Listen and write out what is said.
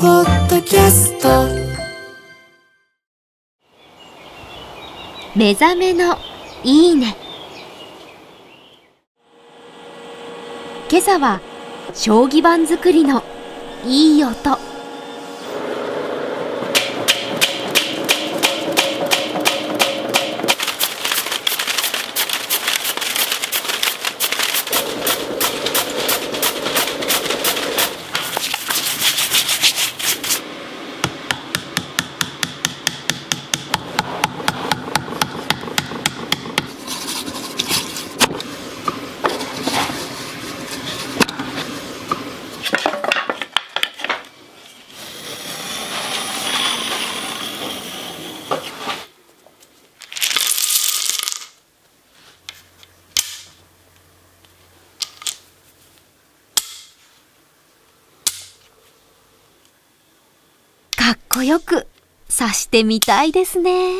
ポッドキャスト。目覚めのいいね。今朝は将棋盤作りのいい音。こよく刺してみたいですね。